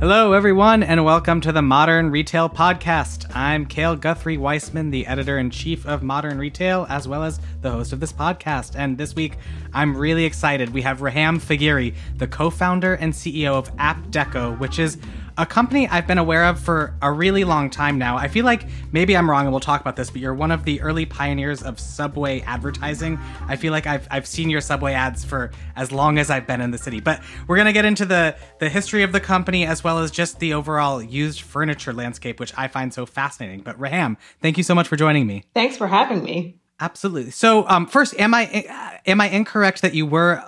Hello, everyone, and welcome to the Modern Retail Podcast. I'm Cale Guthrie Weissman, the editor in chief of Modern Retail, as well as the host of this podcast. And this week, I'm really excited. We have Reham Fagiri, the co founder and CEO of Apt AptDeco, which is a company I've been aware of for a really long time now. I feel like maybe I'm wrong and we'll talk about this, but you're one of the early pioneers of subway advertising. I feel like I've, I've seen your subway ads for as long as I've been in the city. But we're going to get into the, the history of the company as well as just the overall used furniture landscape, which I find so fascinating. But Reham, thank you so much for joining me. Thanks for having me. Absolutely. So, um, first, am I am I incorrect that you were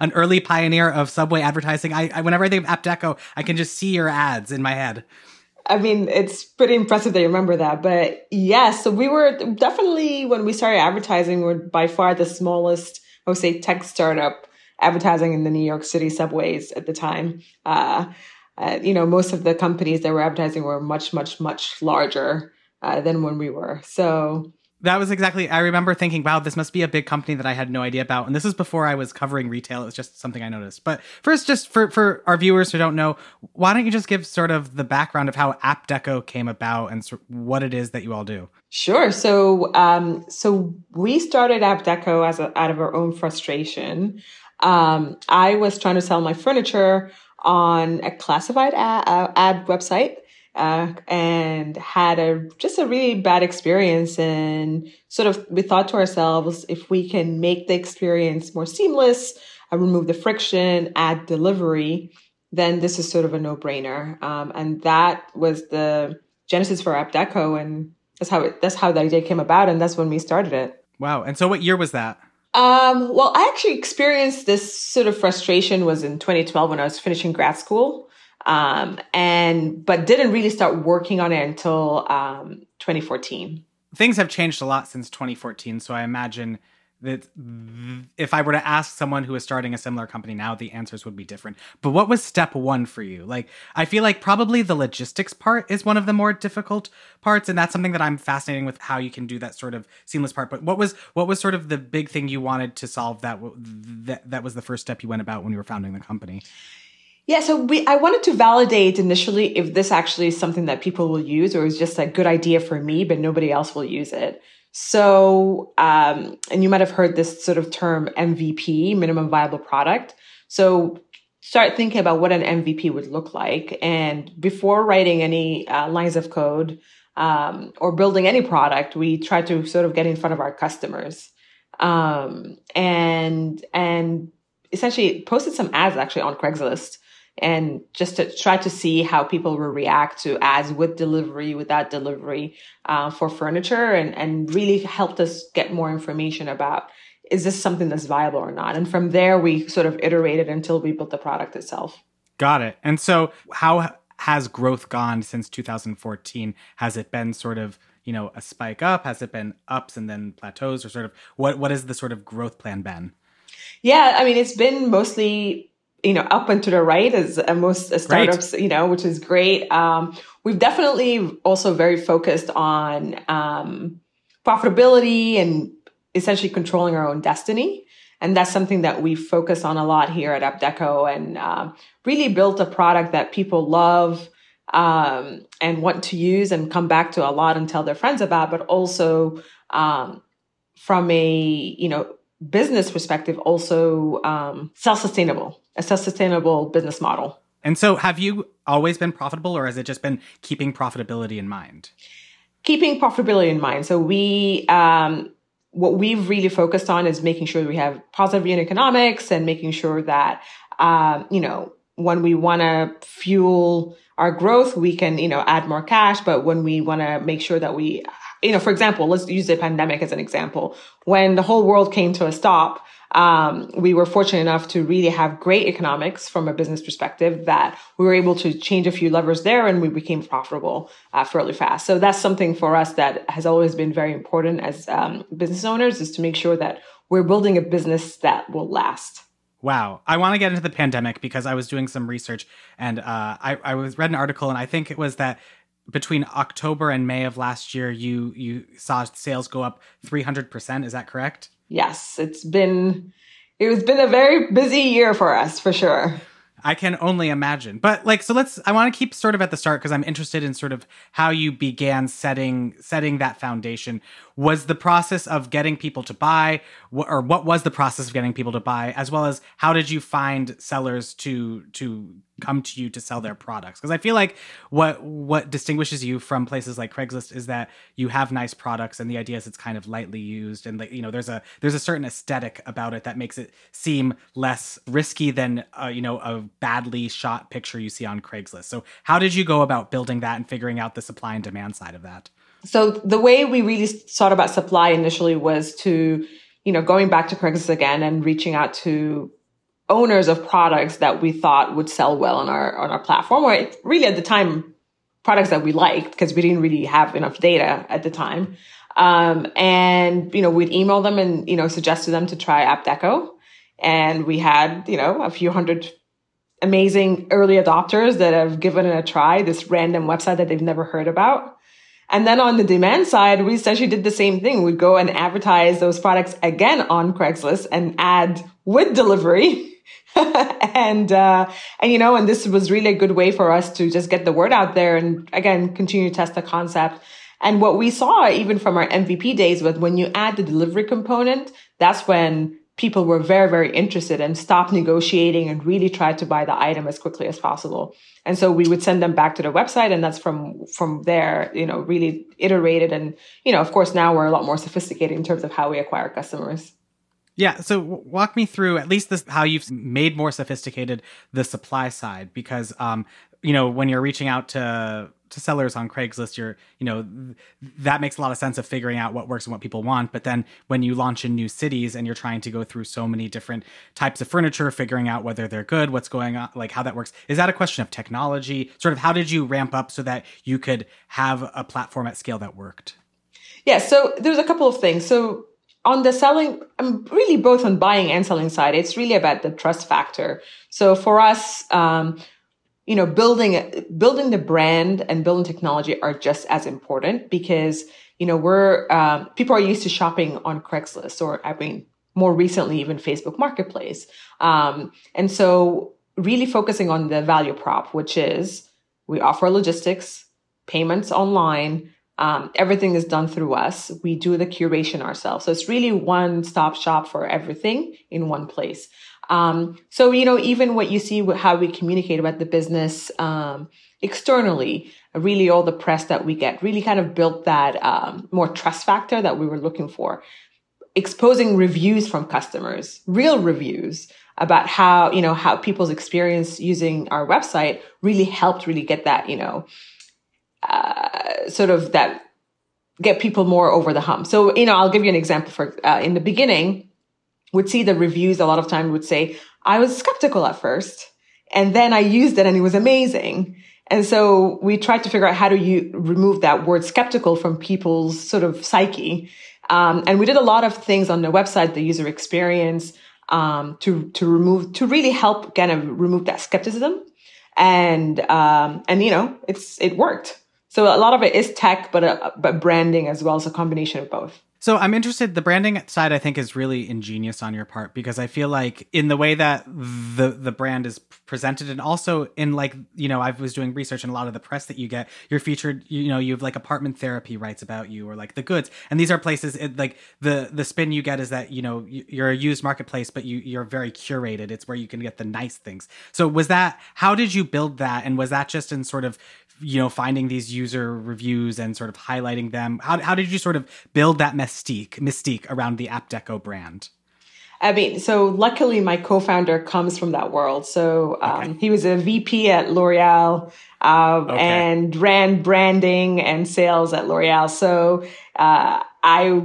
an early pioneer of subway advertising? I, I, whenever I think of AptDeco, I can just see your ads in my head. I mean, it's pretty impressive that you remember that. But yes, so we were definitely when we started advertising, we we're by far the smallest, I would say, tech startup advertising in the New York City subways at the time. Uh, uh, you know, most of the companies that were advertising were much, much, much larger uh, than when we were. So that was exactly i remember thinking wow this must be a big company that i had no idea about. And this is before i was covering retail. It was just something i noticed. But first just for for our viewers who don't know why don't you just give sort of the background of how AptDeco came about and what it is that you all do? Sure. So um so we started AptDeco as a, out of our own frustration. Um i was trying to sell my furniture on a classified ad, ad website uh, and had a just a really bad experience. And sort of we thought to ourselves if we can make the experience more seamless and remove the friction add delivery then this is sort of a no-brainer. Um, and that was the genesis for AptDeco and that's how it, that's how the idea came about and that's when we started it. Wow. And so what year was that? Um, well i actually experienced this sort of frustration was in 2012 when i was finishing grad school um, and but didn't really start working on it until um, 2014. Things have changed a lot since 2014, so I imagine that if I were to ask someone who is starting a similar company now, the answers would be different. But what was step one for you? Like, I feel like probably the logistics part is one of the more difficult parts, and that's something that I'm fascinating with how you can do that sort of seamless part. But what was what was sort of the big thing you wanted to solve that that that was the first step you went about when you were founding the company? Yeah, so we I wanted to validate initially if this actually is something that people will use or is just a good idea for me, but nobody else will use it. So, um, and you might have heard this sort of term MVP, minimum viable product. So start thinking about what an MVP would look like. And before writing any uh, lines of code um, or building any product, we try to sort of get in front of our customers um, and and essentially posted some ads actually on Craigslist and just to try to see how people will react to ads with delivery, without delivery uh, for furniture, and, and really helped us get more information about is this something that's viable or not. And from there, we sort of iterated until we built the product itself. Got it. And so, how has growth gone since 2014? Has it been sort of you know a spike up? Has it been ups and then plateaus, or sort of what what is the sort of growth plan been? Yeah, I mean, it's been mostly you know, up and to the right as uh, most uh, startups, great. you know, which is great. Um, we've definitely also very focused on um, profitability and essentially controlling our own destiny. And that's something that we focus on a lot here at AptDeco and uh, really built a product that people love um, and want to use and come back to a lot and tell their friends about, but also um, from a, you know, business perspective, also um, self-sustainable a self sustainable business model. And so, have you always been profitable, or has it just been keeping profitability in mind? Keeping profitability in mind. So, we, um, what we've really focused on is making sure we have positive unit economics and making sure that, um, you know, when we want to fuel our growth, we can, you know, add more cash. But when we want to make sure that we, you know, for example, let's use the pandemic as an example. When the whole world came to a stop, um, we were fortunate enough to really have great economics from a business perspective that we were able to change a few levers there and we became profitable uh, fairly fast. So that's something for us that has always been very important as um, business owners is to make sure that we're building a business that will last. Wow. I want to get into the pandemic because I was doing some research and uh, I, I was read an article and I think it was that between October and May of last year, you you saw sales go up 300%. Is that correct? yes, it's been it's been a very busy year for us for sure. I can only imagine. But like, so let's. I want to keep sort of at the start because I'm interested in sort of how you began setting setting that foundation. Was the process of getting people to buy, or what was the process of getting people to buy, as well as how did you find sellers to to come to you to sell their products. Because i feel like what what distinguishes you from places like craigslist is that you have nice products and the idea is it's kind of lightly used and like you know there's a there's a certain aesthetic about it that makes it seem less risky than uh, you know a badly shot picture you see on craigslist. So how did you go about building that and figuring out the supply and demand side of that? So the way we really thought about supply initially was to you know going back to craigslist again and reaching out to owners of products that we thought would sell well on our on our platform or really at the time products that we liked because we didn't really have enough data at the time. Um, and you know we'd email them and you know suggest to them to try AptDeco. And we had you know a few hundred amazing early adopters that have given it a try this random website that they've never heard about. And then on the demand side we essentially did the same thing. We'd go and advertise those products again on craigslist and add with delivery and uh, and you know, and this was really a good way for us to just get the word out there and again continue to test the concept. And what we saw even from our MVP days was when you add the delivery component, that's when people were very, very interested and stopped negotiating and really tried to buy the item as quickly as possible. And so we would send them back to the website and that's from, from there, you know, really iterated. And, you know, of course, now we're a lot more sophisticated in terms of how we acquire customers. Yeah, so walk me through at least this how you've made more sophisticated the supply side because um you know when you're reaching out to to sellers on Craigslist you're you know that makes a lot of sense of figuring out what works and what people want. But then when you launch in new cities and you're trying to go through so many different types of furniture figuring out whether they're good what's going on like how that works is that a question of technology? Sort of how did you ramp up so that you could have a platform at scale that worked? Yeah so there's a couple of things. So on the selling, I'm really both on buying and selling side. It's really about the trust factor. So for us, um, you know, building building the brand and building technology are just as important because you know we're um, people are used to shopping on Craigslist or I mean more recently even Facebook Marketplace, um, and so really focusing on the value prop, which is we offer logistics, payments online, um, everything is done through us. We do the curation ourselves. So it's really one stop shop for everything in one place. Um, so, you know, even what you see with how we communicate about the business, um, externally, really all the press that we get really kind of built that, um, more trust factor that we were looking for. Exposing reviews from customers, real reviews about how, you know, how people's experience using our website really helped really get that, you know, uh, sort of that get people more over the hump. So, you know, I'll give you an example for uh, in the beginning, would see the reviews a lot of time would say, I was skeptical at first and then I used it and it was amazing. And so we tried to figure out how do you remove that word skeptical from people's sort of psyche. Um, and we did a lot of things on the website, the user experience, um, to, to remove, to really help kind of remove that skepticism. And, um, and, you know, it's, it worked. So a lot of it is tech, but uh, but branding as well as a combination of both. So I'm interested. The branding side, I think, is really ingenious on your part because I feel like in the way that the the brand is presented, and also in like you know, I was doing research and a lot of the press that you get, you're featured. You know, you have like apartment therapy writes about you, or like the goods, and these are places. It, like the the spin you get is that you know you're a used marketplace, but you you're very curated. It's where you can get the nice things. So was that? How did you build that? And was that just in sort of you know finding these user reviews and sort of highlighting them how, how did you sort of build that mystique mystique around the AptDeco brand I mean, so luckily my co-founder comes from that world. So um, okay. he was a VP at L'Oreal uh, okay. and ran branding and sales at L'Oreal. So uh, I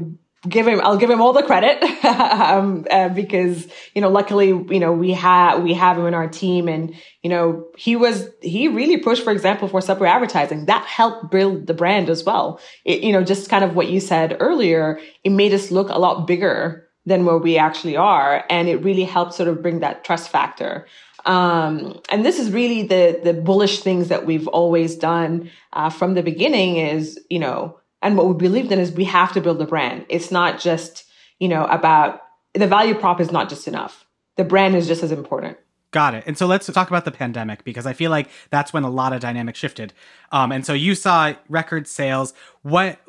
give him i'll give him all the credit um, uh, because you know luckily you know we have we have him in our team and you know he was he really pushed for example for subway advertising. That helped build the brand as well. It, you know just kind of what you said earlier it made us look a lot bigger than where we actually are and it really helped sort of bring that trust factor. Um, and this is really the the bullish things that we've always done uh, from the beginning is you know and what we believed in is we have to build a brand. It's not just, you know, about the value prop is not just enough. The brand is just as important. Got it. And so let's talk about the pandemic because I feel like that's when a lot of dynamics shifted. Um, and so you saw record sales. What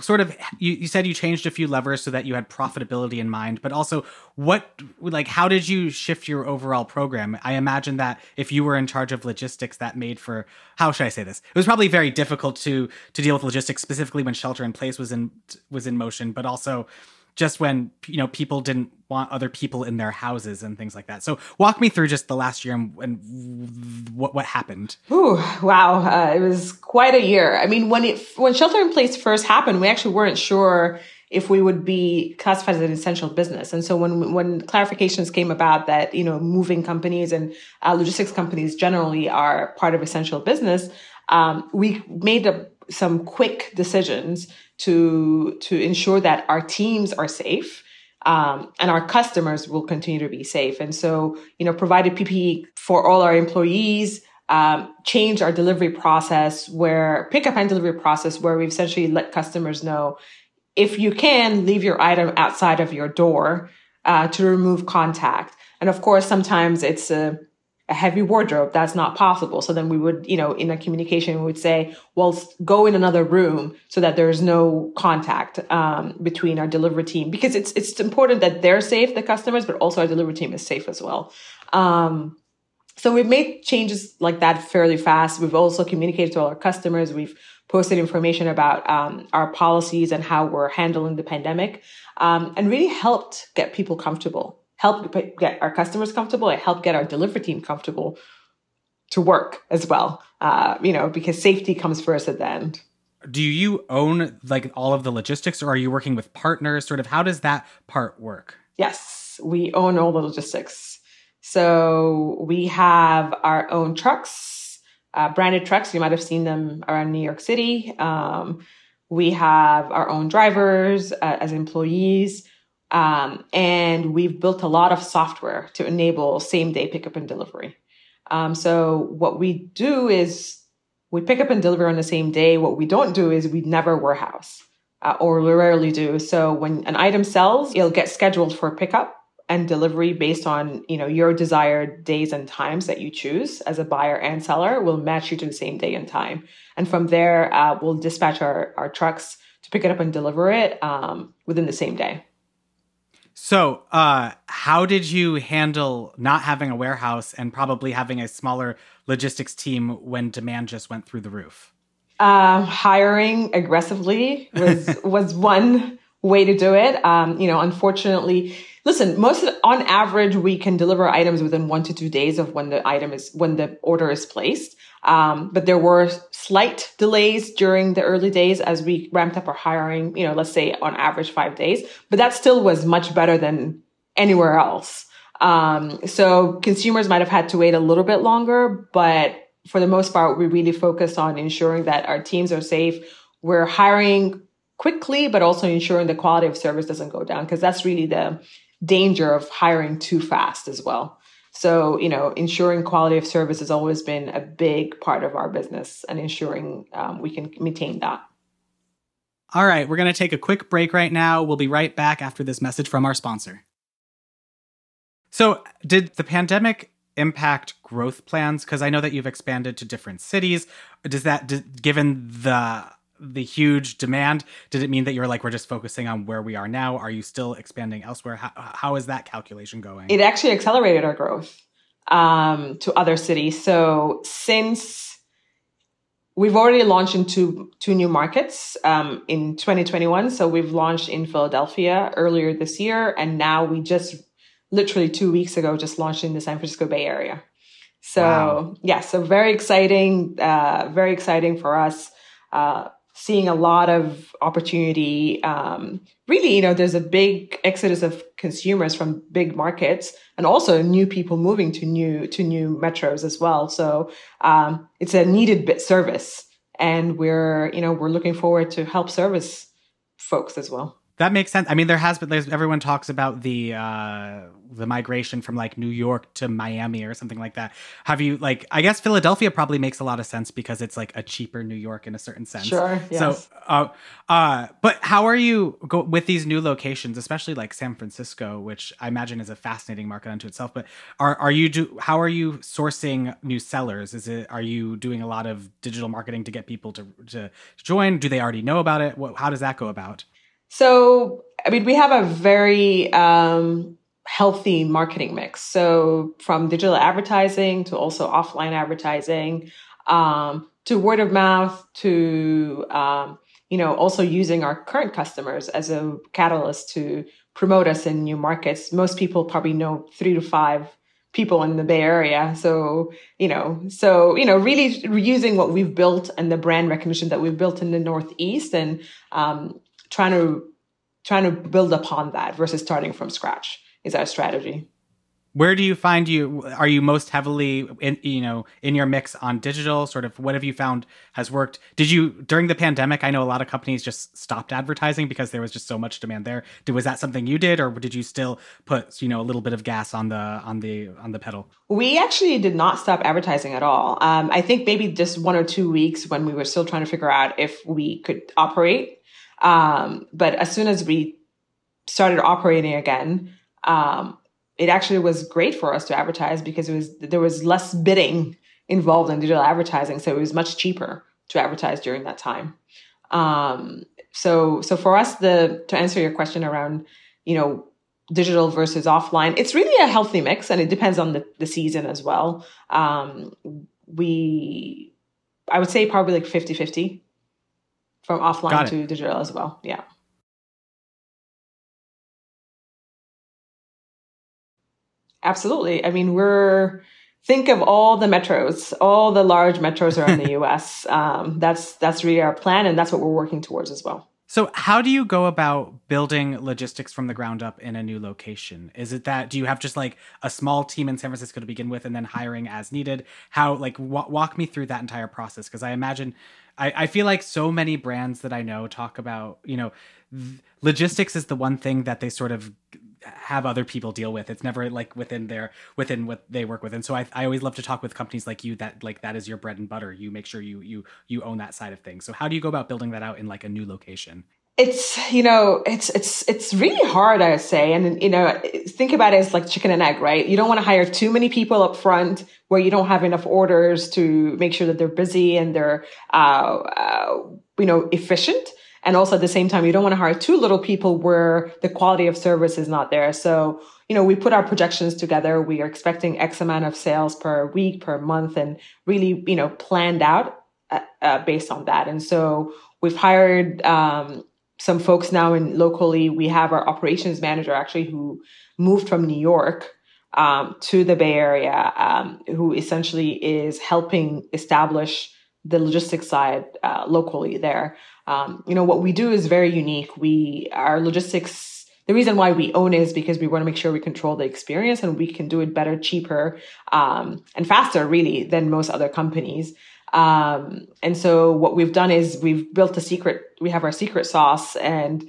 sort of you, you said you changed a few levers so that you had profitability in mind, but also what like how did you shift your overall program? I imagine that if you were in charge of logistics, that made for how should I say this? It was probably very difficult to to deal with logistics, specifically when shelter in place was in was in motion, but also just when you know people didn't want other people in their houses and things like that. So walk me through just the last year and, and what what happened. Ooh, wow, uh, it was quite a year. I mean, when it when shelter in place first happened, we actually weren't sure if we would be classified as an essential business. And so when when clarifications came about that you know moving companies and uh, logistics companies generally are part of essential business, um, we made a, some quick decisions to to ensure that our teams are safe um, and our customers will continue to be safe. And so, you know, provided PPE for all our employees, um, change our delivery process where pickup and delivery process where we've essentially let customers know if you can leave your item outside of your door uh, to remove contact. And of course, sometimes it's a a heavy wardrobe, that's not possible. So then we would, you know, in a communication, we would say, well, go in another room so that there's no contact um, between our delivery team because it's it's important that they're safe, the customers, but also our delivery team is safe as well. Um, so we've made changes like that fairly fast. We've also communicated to all our customers. We've posted information about um, our policies and how we're handling the pandemic, um, and really helped get people comfortable help get our customers comfortable. It helped get our delivery team comfortable to work as well. Uh, you know, because safety comes first at the end. Do you own like all of the logistics or are you working with partners? Sort of how does that part work? Yes, we own all the logistics. So we have our own trucks, uh, branded trucks. You might have seen them around New York City. Um, we have our own drivers uh, as employees. Um, and we've built a lot of software to enable same day pickup and delivery. Um, so what we do is we pick up and deliver on the same day. What we don't do is we never warehouse, uh, or we rarely do. So when an item sells, it'll get scheduled for pickup and delivery based on you know your desired days and times that you choose as a buyer and seller. We'll match you to the same day and time, and from there uh, we'll dispatch our our trucks to pick it up and deliver it um, within the same day. So, uh, how did you handle not having a warehouse and probably having a smaller logistics team when demand just went through the roof? Uh, hiring aggressively was was one way to do it. Um, you know, unfortunately, listen, most the, on average, we can deliver items within one to two days of when the item is when the order is placed. Um, but there were slight delays during the early days as we ramped up our hiring, you know, let's say on average five days, but that still was much better than anywhere else. Um, so consumers might have had to wait a little bit longer, but for the most part, we really focused on ensuring that our teams are safe. We're hiring quickly, but also ensuring the quality of service doesn't go down because that's really the danger of hiring too fast as well. So, you know, ensuring quality of service has always been a big part of our business and ensuring um, we can maintain that. All right, we're going to take a quick break right now. We'll be right back after this message from our sponsor. So, did the pandemic impact growth plans? Because I know that you've expanded to different cities. Does that, given the the huge demand, did it mean that you're like, we're just focusing on where we are now? Are you still expanding elsewhere? How, how is that calculation going? It actually accelerated our growth um, to other cities. So since we've already launched into two new markets um, in 2021. So we've launched in Philadelphia earlier this year. And now we just literally two weeks ago just launched in the San Francisco Bay Area. So wow. yeah, so very exciting, uh, very exciting for us. Uh, seeing a lot of opportunity. Um, really, you know, there's a big exodus of consumers from big markets and also new people moving to new, to new metros as well. So, um, it's a needed bit service and we're, you know, we're looking forward to help service folks as well. That makes sense. I mean, there has been. There's everyone talks about the uh, the migration from like New York to Miami or something like that. Have you like? I guess Philadelphia probably makes a lot of sense because it's like a cheaper New York in a certain sense. Sure. Yes. So, uh, uh, but how are you go with these new locations, especially like San Francisco, which I imagine is a fascinating market unto itself. But are are you do? How are you sourcing new sellers? Is it are you doing a lot of digital marketing to get people to to join? Do they already know about it? What, how does that go about? So, I mean, we have a very um, healthy marketing mix. So, from digital advertising to also offline advertising, um, to word of mouth, to um, you know, also using our current customers as a catalyst to promote us in new markets. Most people probably know three to five people in the Bay Area. So, you know, so, you know, really using what we've built and the brand recognition that we've built in the Northeast and um, trying to trying to build upon that versus starting from scratch. Is our strategy? Where do you find you are you most heavily in you know in your mix on digital? Sort of what have you found has worked? Did you during the pandemic i know a lot of companies just stopped advertising because there was just so much demand there. Did, was that something you did or did you still put you know a little bit of gas on the on the on the pedal? We actually did not stop advertising at all. Um, i think maybe just one or two weeks when we were still trying to figure out if we could operate um, but as soon as we started operating again um, it actually was great for us to advertise because it was there was less bidding involved in digital advertising, so it was much cheaper to advertise during that time. Um, so so for us, the to answer your question around you know digital versus offline, it's really a healthy mix, and it depends on the the season as well. Um, we I would say probably like 50 50 from offline to digital as well. Yeah. Absolutely. I mean, we're think of all the metros, all the large metros around the U.S. Um, that's that's really our plan, and that's what we're working towards as well. So, how do you go about building logistics from the ground up in a new location? Is it that do you have just like a small team in San Francisco to begin with, and then hiring as needed? How like w- walk me through that entire process? Because I imagine, I, I feel like so many brands that I know talk about, you know, th- logistics is the one thing that they sort of have other people deal with. It's never like within their within what they work with. And so I, I always love to talk with companies like you that like that is your bread and butter. You make sure you you you own that side of things. So how do you go about building that out in like a new location? It's you know it's it's it's really hard I would say, and you know think about it as like chicken and egg, right? You don't want to hire too many people up front where you don't have enough orders to make sure that they're busy and they're uh, uh, you know efficient and also at the same time, you don't want to hire too little people where the quality of service is not there. So, you know, we put our projections together. We are expecting X amount of sales per week, per month, and really, you know, planned out uh, uh, based on that. And so we've hired um, some folks now in locally. We have our operations manager actually who moved from New York um, to the Bay Area, um, who essentially is helping establish the logistics side uh, locally there. Um, you know, what we do is very unique. We, our logistics, the reason why we own is because we want to make sure we control the experience and we can do it better, cheaper, um, and faster really than most other companies. Um, and so what we've done is we've built a secret, we have our secret sauce and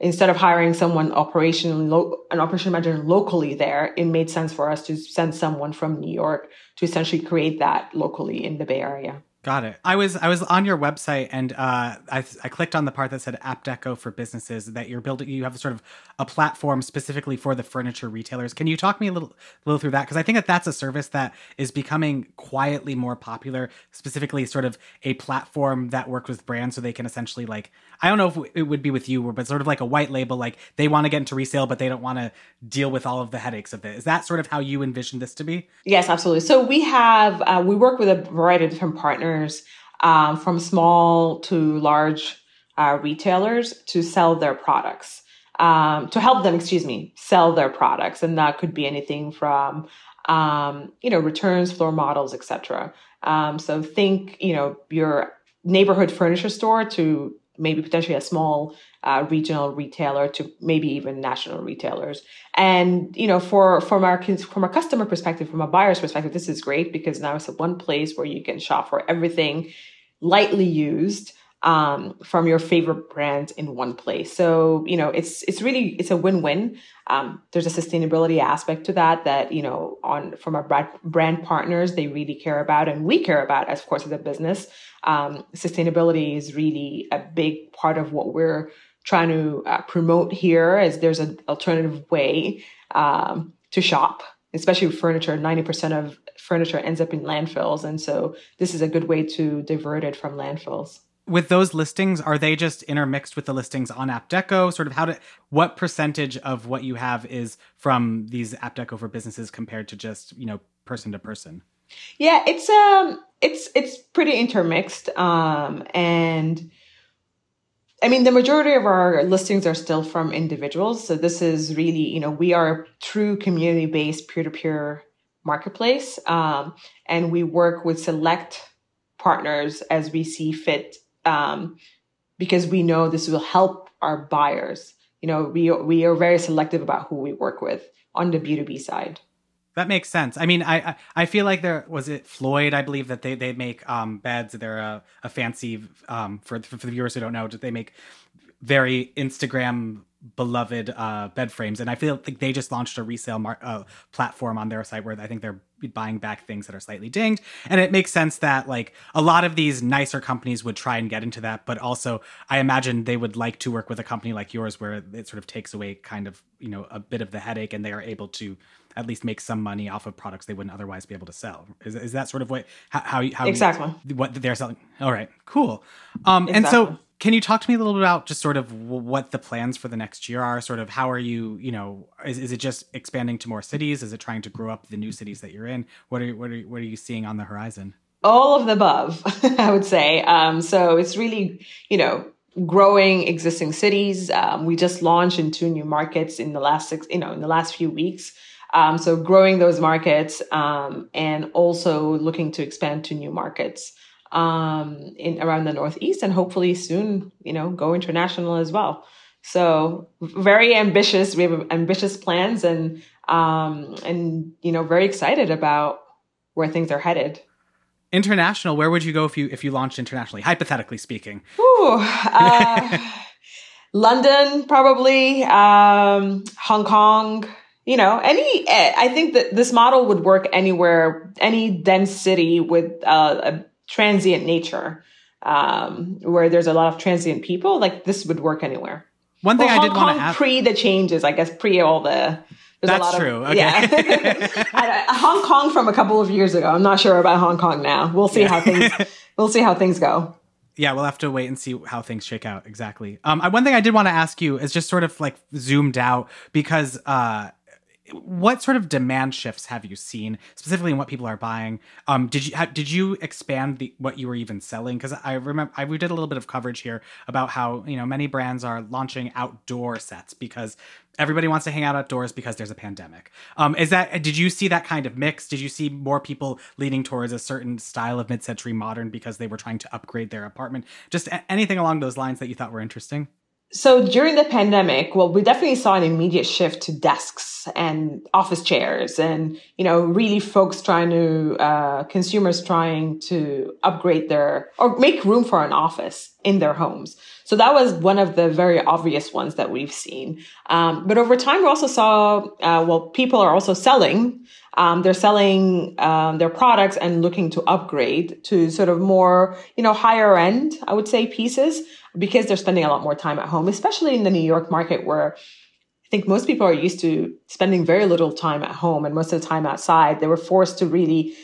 instead of hiring someone operation an operation manager locally there, it made sense for us to send someone from New York to essentially create that locally in the Bay Area. Got it. I was I was on your website and uh, I I clicked on the part that said AptDeco for businesses that you're building. You have sort of a platform specifically for the furniture retailers. Can you talk me a little little through that? Because I think that that's a service that is becoming quietly more popular. Specifically, sort of a platform that works with brands so they can essentially like I don't know if it would be with you, but sort of like a white label. Like they want to get into resale, but they don't want to deal with all of the headaches of it. Is that sort of how you envision this to be? Yes, absolutely. So we have uh, we work with a variety of different partners partners um, from small to large uh, retailers to sell their products, um, to help them, excuse me, sell their products. And that could be anything from, um, you know, returns, floor models, etc. Um, so think, you know, your neighborhood furniture store to maybe potentially a small uh, regional retailer to maybe even national retailers. And you know, for from our from a customer perspective, from a buyer's perspective, this is great because now it's one place where you can shop for everything lightly used. Um, from your favorite brand in one place. So, you know, it's, it's really, it's a win-win. Um, there's a sustainability aspect to that, that, you know, on, from our brand partners, they really care about and we care about, as of course, as a business. Um, sustainability is really a big part of what we're trying to uh, promote here as there's an alternative way, um, to shop especially furniture, 90% of furniture ends up in landfills. And so this is a good way to divert it from landfills with those listings are they just intermixed with the listings on AptDeco sort of how to what percentage of what you have is from these AptDeco for businesses compared to just you know person to person yeah it's um it's it's pretty intermixed um and I mean, the majority of our listings are still from individuals. So this is really, you know, we are a true community based peer to peer marketplace. Um, and we work with select partners as we see fit um, because we know this will help our buyers. You know, we we are very selective about who we work with on the B two B side. That makes sense. I mean, I I feel like there was it Floyd. I believe that they they make um, beds. They're a, a fancy um, for for the viewers who don't know. They make very Instagram beloved uh, bed frames, and I feel like they just launched a resale mar- uh, platform on their site where I think they're buying back things that are slightly dinged, and it makes sense that like a lot of these nicer companies would try and get into that, but also I imagine they would like to work with a company like yours where it sort of takes away kind of you know a bit of the headache, and they are able to at least make some money off of products they wouldn't otherwise be able to sell. Is, is that sort of what how how, how exactly what they're selling? All right, cool. Um, exactly. and so can you talk to me a little bit about just sort of what the plans for the next year are? Sort of how are you, you know, is, is it just expanding to more cities? Is it trying to grow up the new cities that you're in? What are what are what are you seeing on the horizon? All of the above, I would say. Um, so it's really, you know, growing existing cities. Um, we just launched in two new markets in the last six, you know, in the last few weeks. Um, so growing those markets um, and also looking to expand to new markets um, in around the Northeast, and hopefully soon, you know, go international as well. So very ambitious. We have ambitious plans, and um, and you know, very excited about where things are headed. International. Where would you go if you if you launched internationally? Hypothetically speaking. Ooh, uh, London, probably. Um, Hong Kong you know any eh, i think that this model would work anywhere any dense city with uh, a transient nature um, where there's a lot of transient people, like this would work anywhere. One thing well, I did want to ask pre the changes, I guess pre all the. That's true. Of, okay. Yeah. Hong Kong from a couple of years ago. I'm not sure about Hong Kong now. We'll see yeah. how things. We'll see how things go. Yeah, we'll have to wait and see how things shake out exactly. Um, one thing I did want to ask you is just sort of like zoomed out because uh, what sort of demand shifts have you seen specifically in what people are buying? Um, did you did you expand the what you were even selling? Because i remember I, we did a little bit of coverage here about how you know many brands are launching outdoor sets because everybody wants to hang out outdoors because there's a pandemic. Um, is that did you see that kind of mix? Did you see more people leaning towards a certain style of mid-century modern because they were trying to upgrade their apartment? Just anything along those lines that you thought were interesting so during the pandemic, well, we definitely saw an immediate shift to desks and office chairs and, you know, really folks trying to, uh, consumers trying to upgrade their or make room for an office in their homes. So that was one of the very obvious ones that we've seen. Um, but over time, we also saw, uh, well, people are also selling. Um, they're selling um, their products and looking to upgrade to sort of more, you know, higher end, I would say, pieces because they're spending a lot more time at home, especially in the New York market where I think most people are used to spending very little time at home and most of the time outside. They were forced to really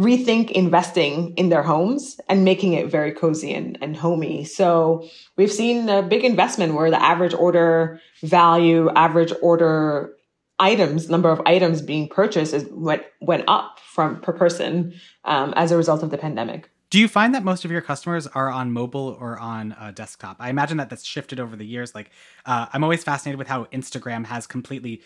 rethink investing in their homes and making it very cozy and, and homey. So we've seen a big investment where the average order value, average order items, number of items being purchased is went, went up from per person um, as a result of the pandemic. Do you find that most of your customers are on mobile or on desktop? I imagine that that's shifted over the years. Like, uh, I'm always fascinated with how Instagram has completely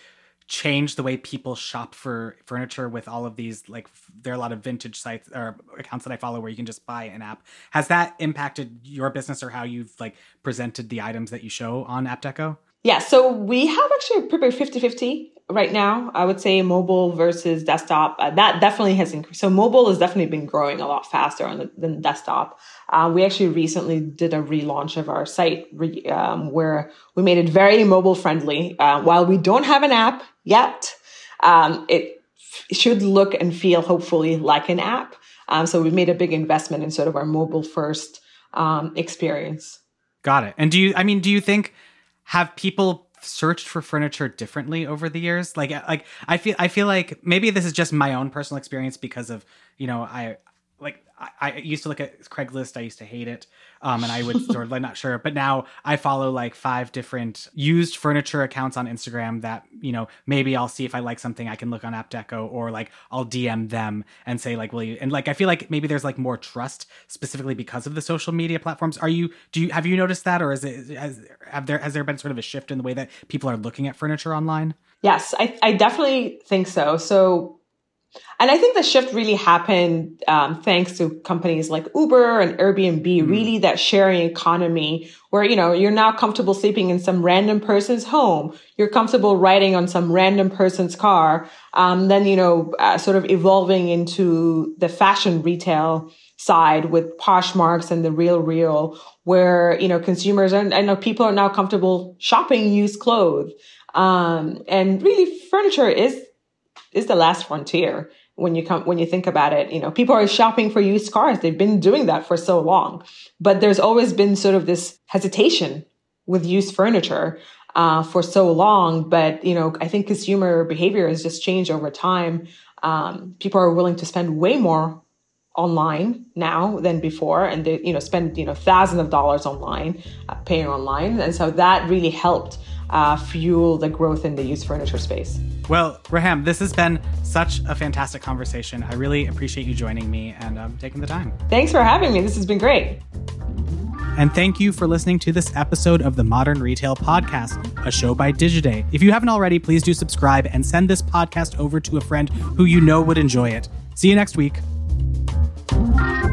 changed the way people shop for furniture with all of these like there are a lot of vintage sites or accounts that I follow where you can just buy an app. Has that impacted your business or how you've like presented the items that you show on AptDeco? Yeah, so we have actually a pretty 50 50 right now. I would say mobile versus desktop. Uh, that definitely has increased. So mobile has definitely been growing a lot faster the, than desktop. Uh, we actually recently did a relaunch of our site re, um, where we made it very mobile friendly. Uh, while we don't have an app yet, um, it f- should look and feel hopefully like an app. Um, so we've made a big investment in sort of our mobile first um, experience. Got it. And do you? I mean, do you think have people searched for furniture differently over the years? Like, like I feel, I feel like maybe this is just my own personal experience because of you know I like I, I used to look at Craigslist. I used to hate it um, and I would sort of like not sure. But now I follow like five different used furniture accounts on Instagram that you know maybe I'll see if I like something I can look on AptDeco or like I'll DM them and say like will you and like I feel like maybe there's like more trust specifically because of the social media platforms. Are you do you have you noticed that or is it has, have there has there been sort of a shift in the way that people are looking at furniture online? Yes, I, I definitely think so. So and I think the shift really happened um, thanks to companies like Uber and Airbnb, mm. really that sharing economy where, you know, you're now comfortable sleeping in some random person's home. You're comfortable riding on some random person's car. Um, then, you know, uh, sort of evolving into the fashion retail side with Poshmarks and the Real Real, where, you know, consumers and I know people are now comfortable shopping used clothes. Um, and really furniture is is the last frontier when you come when you think about it. You know people are shopping for used cars. They've been doing that for so long. But there's always been sort of this hesitation with used furniture uh, for so long. But you know i think consumer behavior has just changed over time. Um, people are willing to spend way more online now than before and they you know spend you know thousands of dollars online uh, paying online and so that really helped uh, fuel the growth in the used furniture space. Well, Reham this has been such a fantastic conversation. I really appreciate you joining me and um, taking the time. Thanks for having me. This has been great. And thank you for listening to this episode of the Modern Retail Podcast, a show by Digiday. If you haven't already, please do subscribe and send this podcast over to a friend who you know would enjoy it. See you next week. Thank you.